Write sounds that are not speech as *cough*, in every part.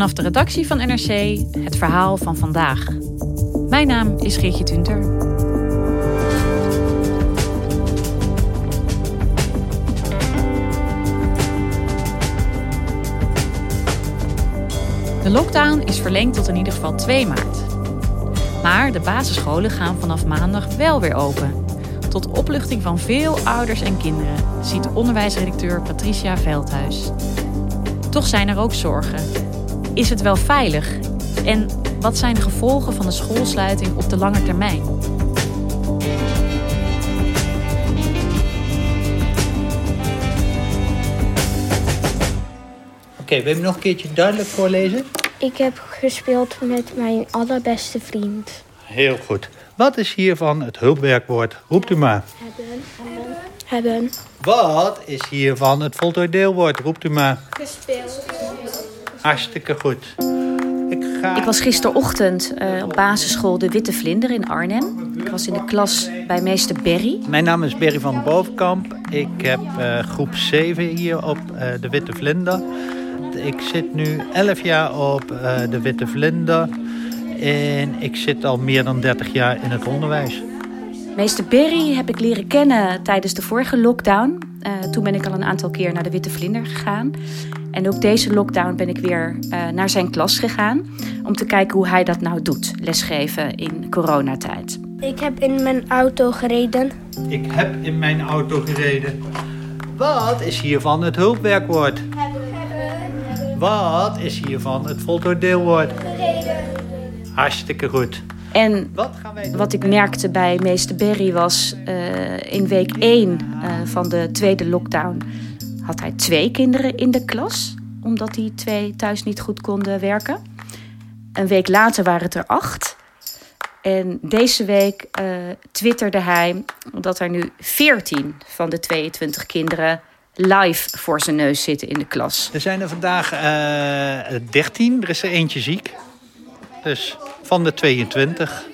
Vanaf de redactie van NRC het verhaal van vandaag. Mijn naam is Geertje Tunter. De lockdown is verlengd tot in ieder geval 2 maart. Maar de basisscholen gaan vanaf maandag wel weer open. Tot opluchting van veel ouders en kinderen, ziet onderwijsredacteur Patricia Veldhuis. Toch zijn er ook zorgen. Is het wel veilig? En wat zijn de gevolgen van de schoolsluiting op de lange termijn? Oké, wil je hem nog een keertje duidelijk voorlezen? Ik heb gespeeld met mijn allerbeste vriend. Heel goed. Wat is hiervan het hulpwerkwoord? Roept u maar. Hebben. Hebben. Wat is hiervan het voltooid deelwoord? Roept u maar. Gespeeld. Hartstikke goed. Ik ga... Ik was gisterochtend eh, op basisschool De Witte Vlinder in Arnhem. Ik was in de klas bij meester Berry. Mijn naam is Berry van Bovenkamp. Ik heb eh, groep 7 hier op eh, De Witte Vlinder. Ik zit nu 11 jaar op eh, De Witte Vlinder. En ik zit al meer dan 30 jaar in het onderwijs. Meester Berry heb ik leren kennen tijdens de vorige lockdown. Eh, toen ben ik al een aantal keer naar De Witte Vlinder gegaan. En ook deze lockdown ben ik weer eh, naar zijn klas gegaan. Om te kijken hoe hij dat nou doet, lesgeven in coronatijd. Ik heb in mijn auto gereden. Ik heb in mijn auto gereden. Wat is hiervan het hulpwerkwoord? Wat is hiervan het voltooid deelwoord? Hartstikke goed. En Wat gaan wij doen? wat ik merkte bij meester Berry was eh, in week 1 eh, van de tweede lockdown had hij twee kinderen in de klas, omdat die twee thuis niet goed konden werken. Een week later waren het er acht. En deze week eh, twitterde hij dat er nu 14 van de 22 kinderen live voor zijn neus zitten in de klas. Er zijn er vandaag eh 13. Er is er eentje ziek. Dus van de 22.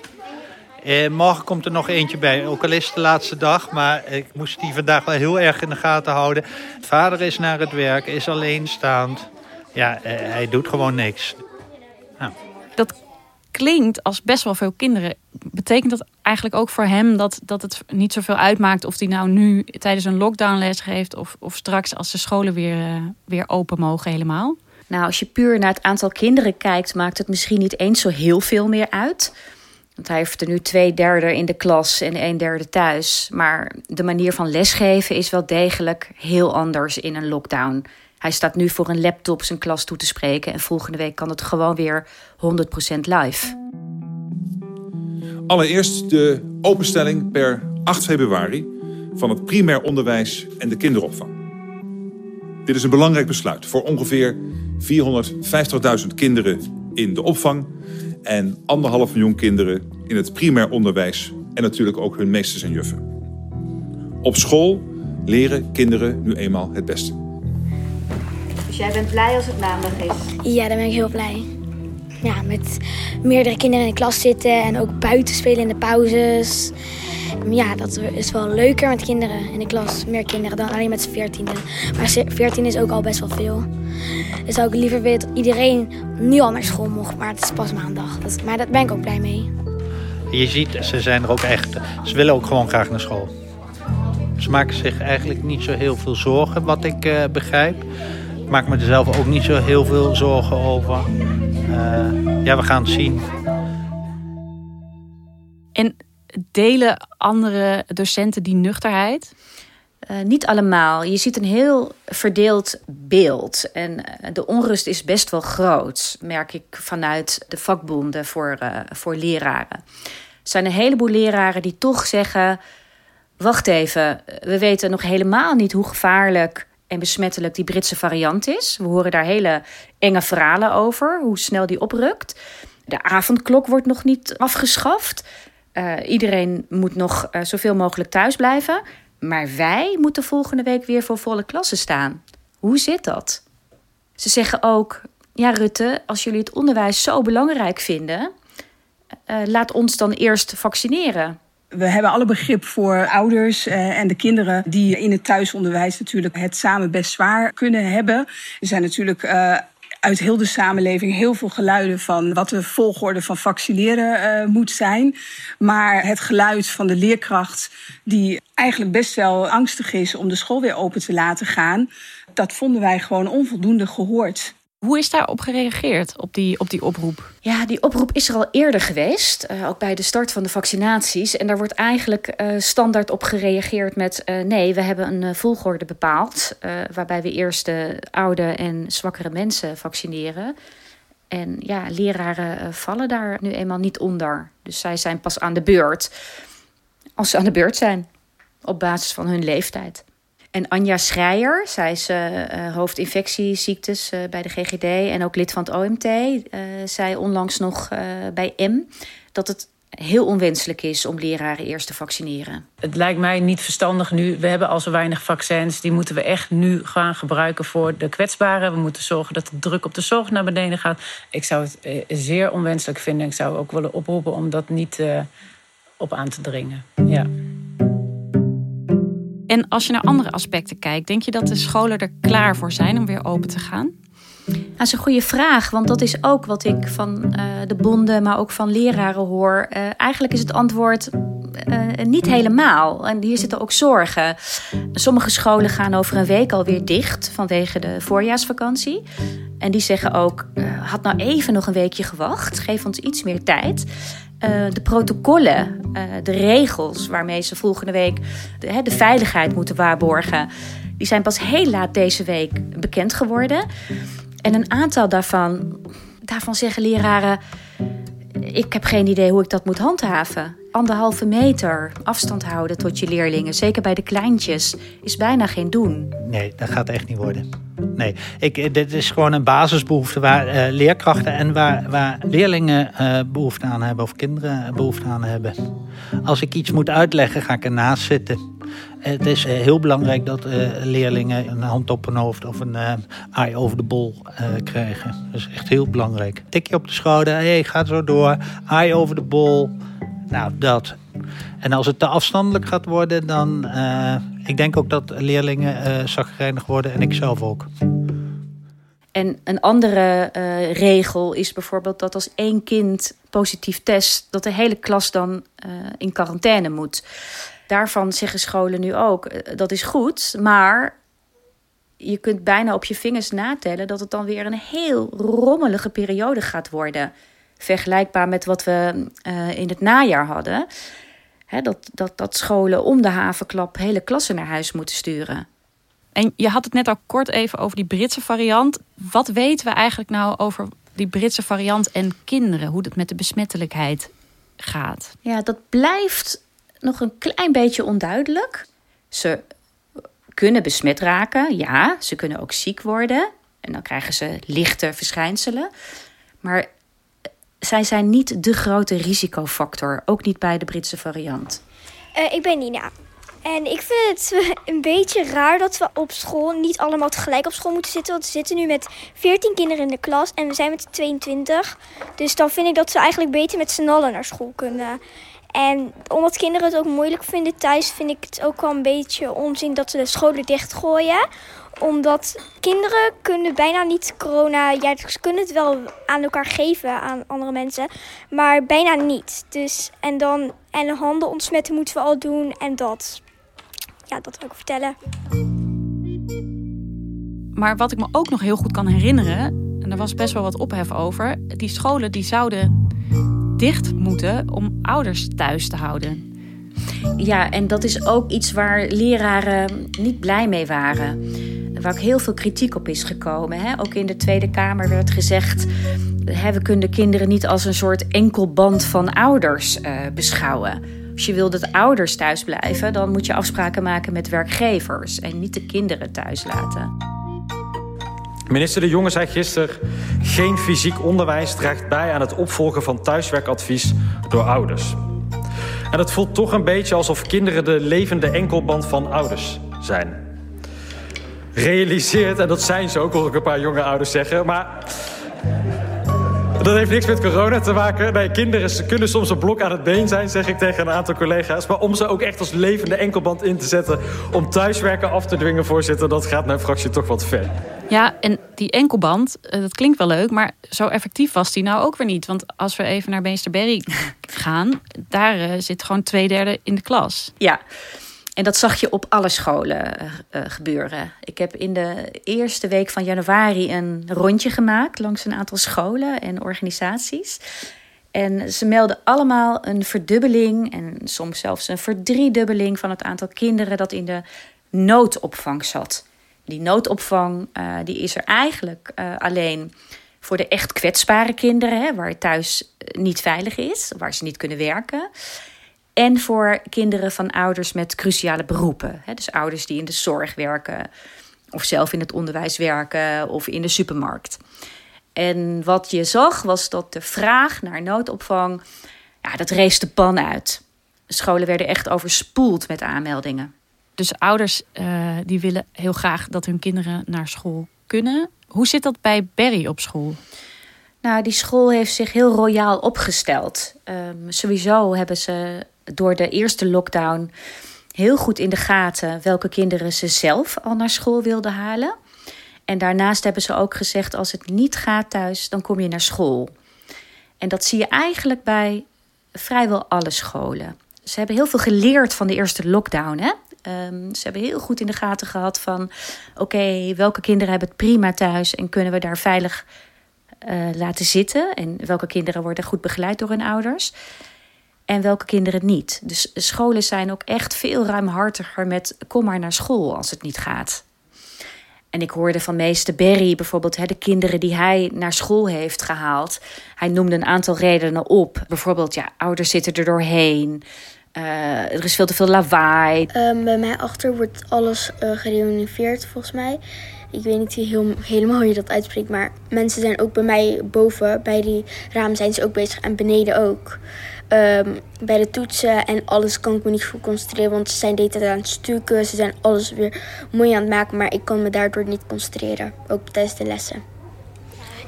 En morgen komt er nog eentje bij. Ook al is het de laatste dag. Maar ik moest die vandaag wel heel erg in de gaten houden. Vader is naar het werk. Is alleenstaand. Ja, eh, hij doet gewoon niks. Dat klinkt als best wel veel kinderen. Betekent dat eigenlijk ook voor hem dat, dat het niet zoveel uitmaakt of hij nou nu tijdens een lockdown les geeft of, of straks als de scholen weer, eh, weer open mogen helemaal? Nou, als je puur naar het aantal kinderen kijkt, maakt het misschien niet eens zo heel veel meer uit. Want hij heeft er nu twee derde in de klas en een derde thuis. Maar de manier van lesgeven is wel degelijk heel anders in een lockdown. Hij staat nu voor een laptop zijn klas toe te spreken. En volgende week kan het gewoon weer 100% live. Allereerst de openstelling per 8 februari van het primair onderwijs en de kinderopvang. Dit is een belangrijk besluit voor ongeveer 450.000 kinderen in de opvang en anderhalf miljoen kinderen in het primair onderwijs en natuurlijk ook hun meesters en juffen. Op school leren kinderen nu eenmaal het beste. Dus jij bent blij als het maandag is? Ja, daar ben ik heel blij. Ja, met meerdere kinderen in de klas zitten en ook buiten spelen in de pauzes. Ja, dat is wel leuker met kinderen in de klas. Meer kinderen dan alleen met z'n veertiende. Maar veertien is ook al best wel veel. Dus zou ik liever willen dat iedereen nu al naar school mocht. Maar het is pas maandag. Maar daar ben ik ook blij mee. Je ziet, ze zijn er ook echt. Ze willen ook gewoon graag naar school. Ze maken zich eigenlijk niet zo heel veel zorgen, wat ik eh, begrijp. Ik maak me er zelf ook niet zo heel veel zorgen over. Eh, ja, we gaan het zien. En delen andere docenten die nuchterheid? Uh, niet allemaal. Je ziet een heel verdeeld beeld. En uh, de onrust is best wel groot, merk ik vanuit de vakbonden voor, uh, voor leraren. Er zijn een heleboel leraren die toch zeggen: Wacht even, we weten nog helemaal niet hoe gevaarlijk en besmettelijk die Britse variant is. We horen daar hele enge verhalen over, hoe snel die oprukt. De avondklok wordt nog niet afgeschaft. Iedereen moet nog zoveel mogelijk thuis blijven. Maar wij moeten volgende week weer voor volle klassen staan. Hoe zit dat? Ze zeggen ook: Ja, Rutte, als jullie het onderwijs zo belangrijk vinden, uh, laat ons dan eerst vaccineren. We hebben alle begrip voor ouders en de kinderen die in het thuisonderwijs natuurlijk het samen best zwaar kunnen hebben. Er zijn natuurlijk uit heel de samenleving heel veel geluiden van wat de volgorde van vaccineren uh, moet zijn. Maar het geluid van de leerkracht, die eigenlijk best wel angstig is om de school weer open te laten gaan, dat vonden wij gewoon onvoldoende gehoord. Hoe is daarop gereageerd, op die, op die oproep? Ja, die oproep is er al eerder geweest, uh, ook bij de start van de vaccinaties. En daar wordt eigenlijk uh, standaard op gereageerd met... Uh, nee, we hebben een volgorde bepaald... waarbij we eerst de oude en zwakkere mensen vaccineren. En ja, leraren vallen daar nu eenmaal niet onder. Dus zij zijn pas aan de beurt als ze aan de beurt zijn, op basis van hun leeftijd. En Anja Schreier, zij is uh, hoofdinfectieziektes uh, bij de GGD en ook lid van het OMT, uh, zei onlangs nog bij M dat het heel onwenselijk is om leraren eerst te vaccineren. Het lijkt mij niet verstandig nu. We hebben al zo weinig vaccins. Die moeten we echt nu gaan gebruiken voor de kwetsbaren. We moeten zorgen dat de druk op de zorg naar beneden gaat. Ik zou het zeer onwenselijk vinden. Ik zou ook willen oproepen om dat niet op aan te dringen. Ja. En als je naar andere aspecten kijkt, denk je dat de scholen er klaar voor zijn om weer open te gaan? Dat is een goede vraag, want dat is ook wat ik van uh, de bonden, maar ook van leraren hoor. Uh, eigenlijk is het antwoord uh, niet helemaal. En hier zitten ook zorgen. Sommige scholen gaan over een week alweer dicht vanwege de voorjaarsvakantie. En die zeggen ook: had nou even nog een weekje gewacht, geef ons iets meer tijd. Uh, de protocollen, uh, de regels waarmee ze volgende week de, de, veiligheid moeten waarborgen, die zijn pas heel laat deze week bekend geworden. En een aantal daarvan, daarvan zeggen leraren: Ik heb geen idee hoe ik dat moet handhaven. Anderhalve meter afstand houden tot je leerlingen, zeker bij de kleintjes, is bijna geen doen. Nee, dat gaat echt niet worden. Nee, ik, dit is gewoon een basisbehoefte waar uh, leerkrachten en waar, waar leerlingen uh, behoefte aan hebben of kinderen behoefte aan hebben. Als ik iets moet uitleggen, ga ik ernaast zitten. Het is heel belangrijk dat uh, leerlingen een hand op hun hoofd of een uh, eye over de bol uh, krijgen. Dat is echt heel belangrijk. Tikje op de schouder, hey, ga zo door. Eye over de bol. Nou, dat. En als het te afstandelijk gaat worden, dan. ik denk ook dat leerlingen uh, worden en ik zelf ook. En een andere uh, regel is bijvoorbeeld dat als één kind positief test, dat de hele klas dan uh, in quarantaine moet. Daarvan zeggen scholen nu ook, uh, dat is goed, maar je kunt bijna op je vingers natellen dat het dan weer een heel rommelige periode gaat worden. Vergelijkbaar met wat we in het najaar hadden. Hè, dat, dat, dat scholen om de havenklap hele klassen naar huis moeten sturen. En je had het net al kort even over die Britse variant. Wat weten we eigenlijk nou over die Britse variant en kinderen? Hoe het met de besmettelijkheid gaat? Ja, dat blijft nog een klein beetje onduidelijk. Ze kunnen besmet raken, ja. Ze kunnen ook ziek worden. En dan krijgen ze lichte verschijnselen. Maar zij zijn niet de grote risicofactor. Ook niet bij de Britse variant. Uh, ik ben Nina. En ik vind het *laughs* een beetje raar dat we op school niet allemaal tegelijk op school moeten zitten. Want we zitten nu met 14 kinderen in de klas en we zijn met 22. Dus dan vind ik dat ze eigenlijk beter met z'n allen naar school kunnen. En omdat kinderen het ook moeilijk vinden thuis, vind ik het ook wel een beetje onzin dat ze de scholen dichtgooien. Omdat kinderen kunnen bijna niet corona. Ja, ze kunnen het wel aan elkaar geven aan andere mensen, maar bijna niet. Dus en dan en handen ontsmetten moeten we al doen en dat ja, dat wil ik vertellen. Maar wat ik me ook nog heel goed kan herinneren, en daar was best wel wat ophef over, die scholen die zouden dicht moeten om ouders thuis te houden. Ja, en dat is ook iets waar leraren niet blij mee waren. Waar ook heel veel kritiek op is gekomen. Hè? Ook in de Tweede Kamer werd gezegd... Hè, we kunnen kinderen niet als een soort enkelband van ouders uh, beschouwen. Als je wil dat ouders thuis blijven... dan moet je afspraken maken met werkgevers... en niet de kinderen thuis laten. Minister De Jonge zei gisteren... geen fysiek onderwijs draagt bij aan het opvolgen van thuiswerkadvies door ouders. En het voelt toch een beetje alsof kinderen de levende enkelband van ouders zijn. Realiseert, en dat zijn ze ook, hoor ik een paar jonge ouders zeggen, maar dat heeft niks met corona te maken. Nee, kinderen kunnen soms een blok aan het been zijn, zeg ik tegen een aantal collega's. Maar om ze ook echt als levende enkelband in te zetten... om thuiswerken af te dwingen, voorzitter... dat gaat mijn fractie toch wat ver. Ja, en die enkelband, eh, dat klinkt wel leuk... maar zo effectief was die nou ook weer niet. Want als we even naar Meester *laughs* gaan... daar uh, zit gewoon twee derde in de klas. Ja, en dat zag je op alle scholen uh, gebeuren. Ik heb in de eerste week van januari een rondje gemaakt langs een aantal scholen en organisaties. En ze melden allemaal een verdubbeling en soms zelfs een verdriedubbeling van het aantal kinderen dat in de noodopvang zat. Die noodopvang uh, die is er eigenlijk uh, alleen voor de echt kwetsbare kinderen, hè, waar thuis niet veilig is, waar ze niet kunnen werken. En voor kinderen van ouders met cruciale beroepen. Dus ouders die in de zorg werken, of zelf in het onderwijs werken, of in de supermarkt. En wat je zag was dat de vraag naar noodopvang, ja, dat rees de pan uit. Scholen werden echt overspoeld met aanmeldingen. Dus ouders uh, die willen heel graag dat hun kinderen naar school kunnen. Hoe zit dat bij Berry op school? Nou, die school heeft zich heel royaal opgesteld. Um, sowieso hebben ze door de eerste lockdown heel goed in de gaten welke kinderen ze zelf al naar school wilden halen. En daarnaast hebben ze ook gezegd: als het niet gaat thuis, dan kom je naar school. En dat zie je eigenlijk bij vrijwel alle scholen. Ze hebben heel veel geleerd van de eerste lockdown. Hè? Um, ze hebben heel goed in de gaten gehad van: oké, welke kinderen hebben het prima thuis en kunnen we daar veilig uh, laten zitten? En welke kinderen worden goed begeleid door hun ouders? en welke kinderen niet. Dus scholen zijn ook echt veel ruimhartiger met kom maar naar school als het niet gaat. En ik hoorde van meester Berry bijvoorbeeld de kinderen die hij naar school heeft gehaald. Hij noemde een aantal redenen op. Bijvoorbeeld, ja, ouders zitten er doorheen. Uh, er is veel te veel lawaai. Um, bij mij achter wordt alles uh, gerenoveerd volgens mij. Ik weet niet heel, helemaal hoe je dat uitspreekt. Maar mensen zijn ook bij mij boven. Bij die raam zijn ze ook bezig. En beneden ook. Um, bij de toetsen en alles kan ik me niet goed concentreren. Want ze zijn de hele tijd aan het stukken. Ze zijn alles weer mooi aan het maken. Maar ik kan me daardoor niet concentreren. Ook tijdens de lessen.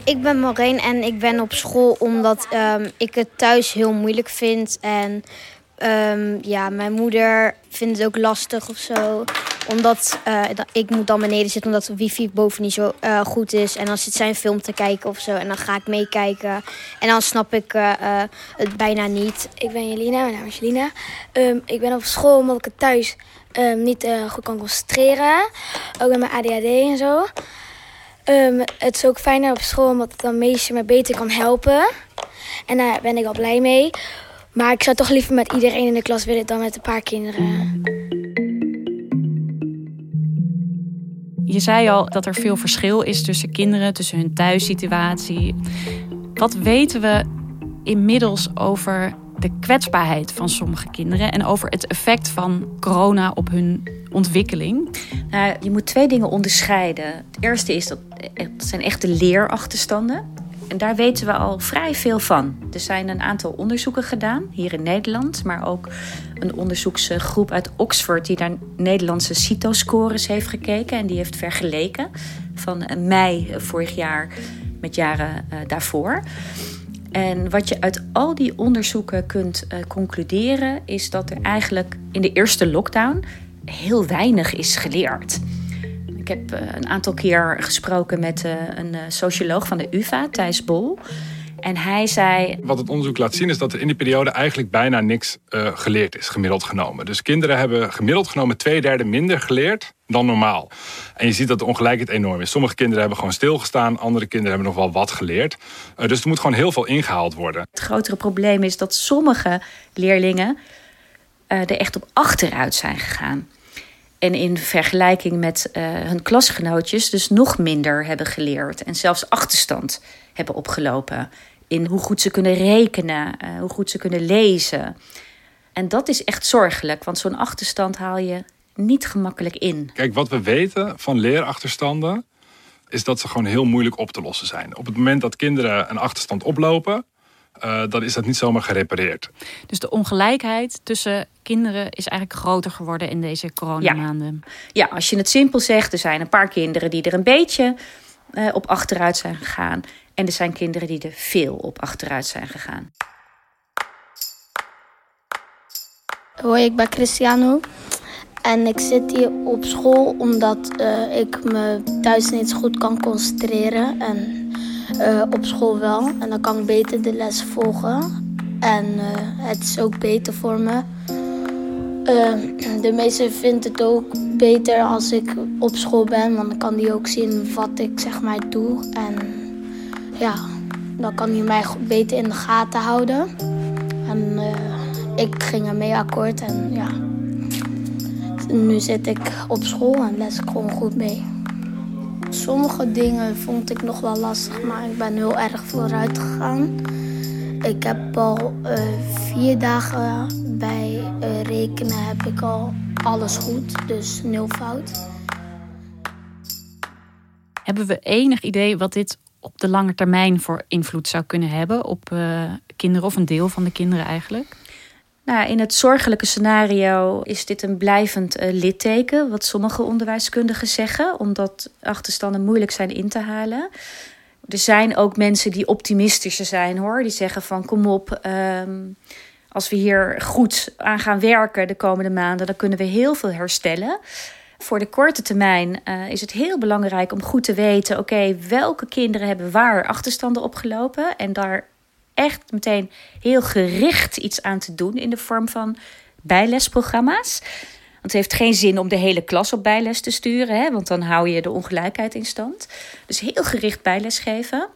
Ik ben Maureen en ik ben op school omdat um, ik het thuis heel moeilijk vind. En um, ja, mijn moeder vindt het ook lastig of zo omdat uh, ik moet dan beneden zitten omdat de wifi boven niet zo uh, goed is. En dan zit zijn film te kijken of zo. En dan ga ik meekijken. En dan snap ik uh, het bijna niet. Ik ben Jelina, mijn naam is Jelina. Um, ik ben op school omdat ik het thuis um, niet goed kan concentreren. Ook met mijn ADHD en zo. Het is ook fijner op school omdat het dan meisje me beter kan helpen. En daar ben ik al blij mee. Maar ik zou toch liever met iedereen in de klas willen dan met een paar kinderen. Je zei al dat er veel verschil is tussen kinderen, tussen hun thuissituatie. Wat weten we inmiddels over de kwetsbaarheid van sommige kinderen en over het effect van corona op hun ontwikkeling? Nou, je moet twee dingen onderscheiden. Het eerste is dat het zijn echte leerachterstanden. En daar weten we al vrij veel van. Er zijn een aantal onderzoeken gedaan hier in Nederland, maar ook een onderzoeksgroep uit Oxford die naar Nederlandse CITO-scores heeft gekeken en die heeft vergeleken van mei vorig jaar met jaren uh, daarvoor. En wat je uit al die onderzoeken kunt uh, concluderen, is dat er eigenlijk in de eerste lockdown heel weinig is geleerd. Ik heb uh, een aantal keer gesproken met uh, een socioloog van de UVA, Thijs Bol. En hij zei. Wat het onderzoek laat zien is dat er in die periode eigenlijk bijna niks uh, geleerd is, gemiddeld genomen. Dus kinderen hebben gemiddeld genomen twee derde minder geleerd dan normaal. En je ziet dat de ongelijkheid enorm is. Sommige kinderen hebben gewoon stilgestaan, andere kinderen hebben nog wel wat geleerd. Uh, dus er moet gewoon heel veel ingehaald worden. Het grotere probleem is dat sommige leerlingen uh, er echt op achteruit zijn gegaan. En in vergelijking met uh, hun klasgenootjes dus nog minder hebben geleerd. En zelfs achterstand hebben opgelopen. In hoe goed ze kunnen rekenen, uh, hoe goed ze kunnen lezen. En dat is echt zorgelijk, want zo'n achterstand haal je niet gemakkelijk in. Kijk, wat we weten van leerachterstanden is dat ze gewoon heel moeilijk op te lossen zijn. Op het moment dat kinderen een achterstand oplopen, uh, dan is dat niet zomaar gerepareerd. Dus de ongelijkheid tussen kinderen is eigenlijk groter geworden in deze coronamaanden. Ja. ja, als je het simpel zegt, er zijn een paar kinderen die er een beetje uh, op achteruit zijn gegaan. En er zijn kinderen die er veel op achteruit zijn gegaan. Hoi, ik ben Cristiano. En ik zit hier op school omdat uh, ik me thuis niet zo goed kan concentreren. En uh, op school wel. En dan kan ik beter de les volgen. En uh, het is ook beter voor me. Uh, de meeste vinden het ook beter als ik op school ben. Want dan kan die ook zien wat ik zeg maar doe. En ja, dan kan hij mij beter in de gaten houden. En ik ging ermee akkoord. En ja, nu zit ik op school en les ik gewoon goed mee. Sommige dingen vond ik nog wel lastig, maar ik ben heel erg vooruit gegaan. Ik heb al uh, vier dagen bij uh, rekenen heb ik al alles goed, dus nul fout. Hebben we enig idee wat dit op de lange termijn voor invloed zou kunnen hebben op uh, kinderen of een deel van de kinderen eigenlijk? Nou, in het zorgelijke scenario is dit een blijvend uh, litteken, wat sommige onderwijskundigen zeggen, omdat achterstanden moeilijk zijn in te halen. Er zijn ook mensen die optimistischer zijn hoor, die zeggen van kom op, um, als we hier goed aan gaan werken de komende maanden, dan kunnen we heel veel herstellen. Voor de korte termijn uh, is het heel belangrijk om goed te weten: oké, welke kinderen hebben waar achterstanden opgelopen en daar echt meteen heel gericht iets aan te doen in de vorm van bijlesprogramma's. Want het heeft geen zin om de hele klas op bijles te sturen, hè, want dan hou je de ongelijkheid in stand. Dus heel gericht bijles geven.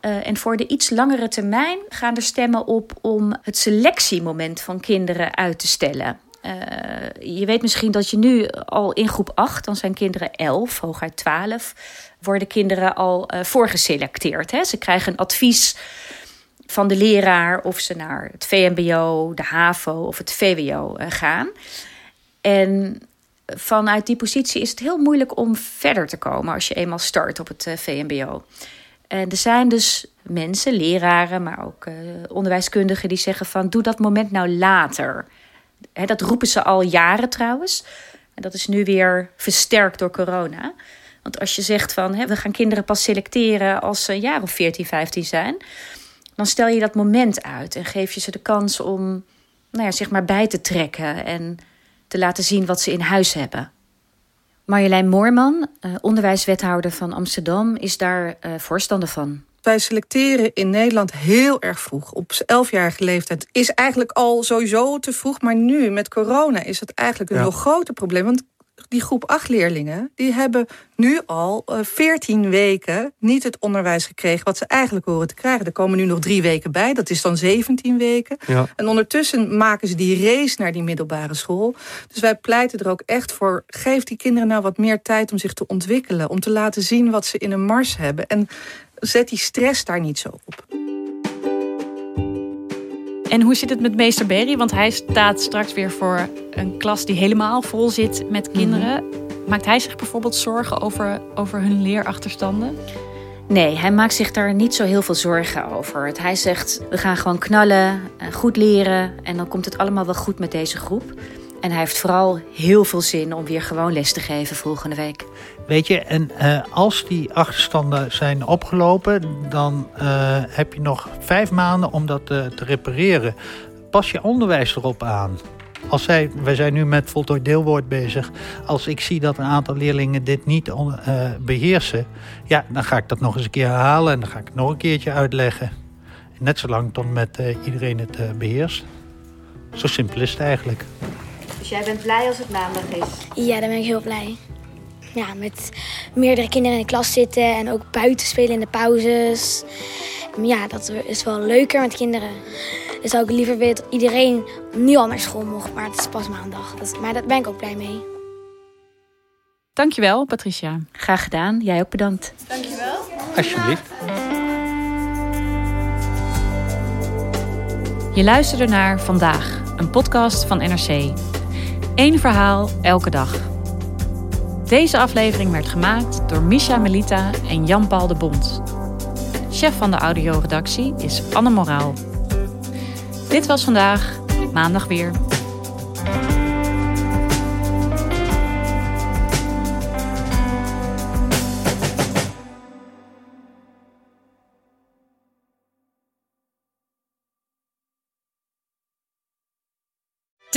Uh, en voor de iets langere termijn gaan er stemmen op om het selectiemoment van kinderen uit te stellen. Uh, je weet misschien dat je nu al in groep 8, dan zijn kinderen 11, hooguit 12, worden kinderen al uh, voorgeselecteerd. Hè? Ze krijgen een advies van de leraar of ze naar het VMBO, de HAVO of het VWO gaan. En vanuit die positie is het heel moeilijk om verder te komen als je eenmaal start op het VMBO. En er zijn dus mensen, leraren, maar ook uh, onderwijskundigen die zeggen van doe dat moment nou later. Dat roepen ze al jaren trouwens. En dat is nu weer versterkt door corona. Want als je zegt van we gaan kinderen pas selecteren als ze een jaar of 14, 15 zijn dan stel je dat moment uit en geef je ze de kans om nou ja, zich maar bij te trekken en te laten zien wat ze in huis hebben. Marjolein Moorman, eh, onderwijswethouder van Amsterdam, is daar uh, voorstander van. Wij selecteren in Nederland heel erg vroeg. Op 11-jarige leeftijd is eigenlijk al sowieso te vroeg. Maar nu met corona is het eigenlijk een ja. heel groot probleem. Want die groep 8 leerlingen, die hebben nu al uh, 14 weken niet het onderwijs gekregen wat ze eigenlijk horen te krijgen. Er komen nu nog drie weken bij, dat is dan 17 weken. Ja. En ondertussen maken ze die race naar die middelbare school. Dus wij pleiten er ook echt voor, geef die kinderen nou wat meer tijd om zich te ontwikkelen. Om te laten zien wat ze in een mars hebben. En zet die stress daar niet zo op. En hoe zit het met meester Berry? Want hij staat straks weer voor een klas die helemaal vol zit met kinderen. Mm -hmm. Maakt hij zich bijvoorbeeld zorgen over, over hun leerachterstanden? Nee, hij maakt zich daar niet zo heel veel zorgen over. Hij zegt, we gaan gewoon knallen, goed leren... en dan komt het allemaal wel goed met deze groep. En hij heeft vooral heel veel zin om weer gewoon les te geven volgende week. Weet je, en uh, als die achterstanden zijn opgelopen, dan uh, heb je nog vijf maanden om dat uh, te repareren. Pas je onderwijs erop aan. Als wij zijn nu met voltooid deelwoord bezig. Als ik zie dat een aantal leerlingen dit niet beheersen, ja, dan ga ik dat nog eens een keer herhalen en dan ga ik het nog een keertje uitleggen. Net zolang tot met iedereen het beheerst. Zo simpel is het eigenlijk. Jij bent blij als het maandag is? Ja, dan ben ik heel blij. Ja, met meerdere kinderen in de klas zitten en ook buiten spelen in de pauzes. Ja, dat is wel leuker met kinderen. Dus zou ik liever willen dat iedereen nu al naar school mocht, maar het is pas maandag. Dat, maar daar ben ik ook blij mee. Dankjewel, Patricia. Graag gedaan. Jij ook bedankt. Dankjewel. Alsjeblieft. Je luisterde naar Vandaag, een podcast van NRC. Eén verhaal elke dag. Deze aflevering werd gemaakt door Misha Melita en Jan-Paul de Bond. Chef van de audioredactie is Anne Moraal. Dit was vandaag, maandag weer.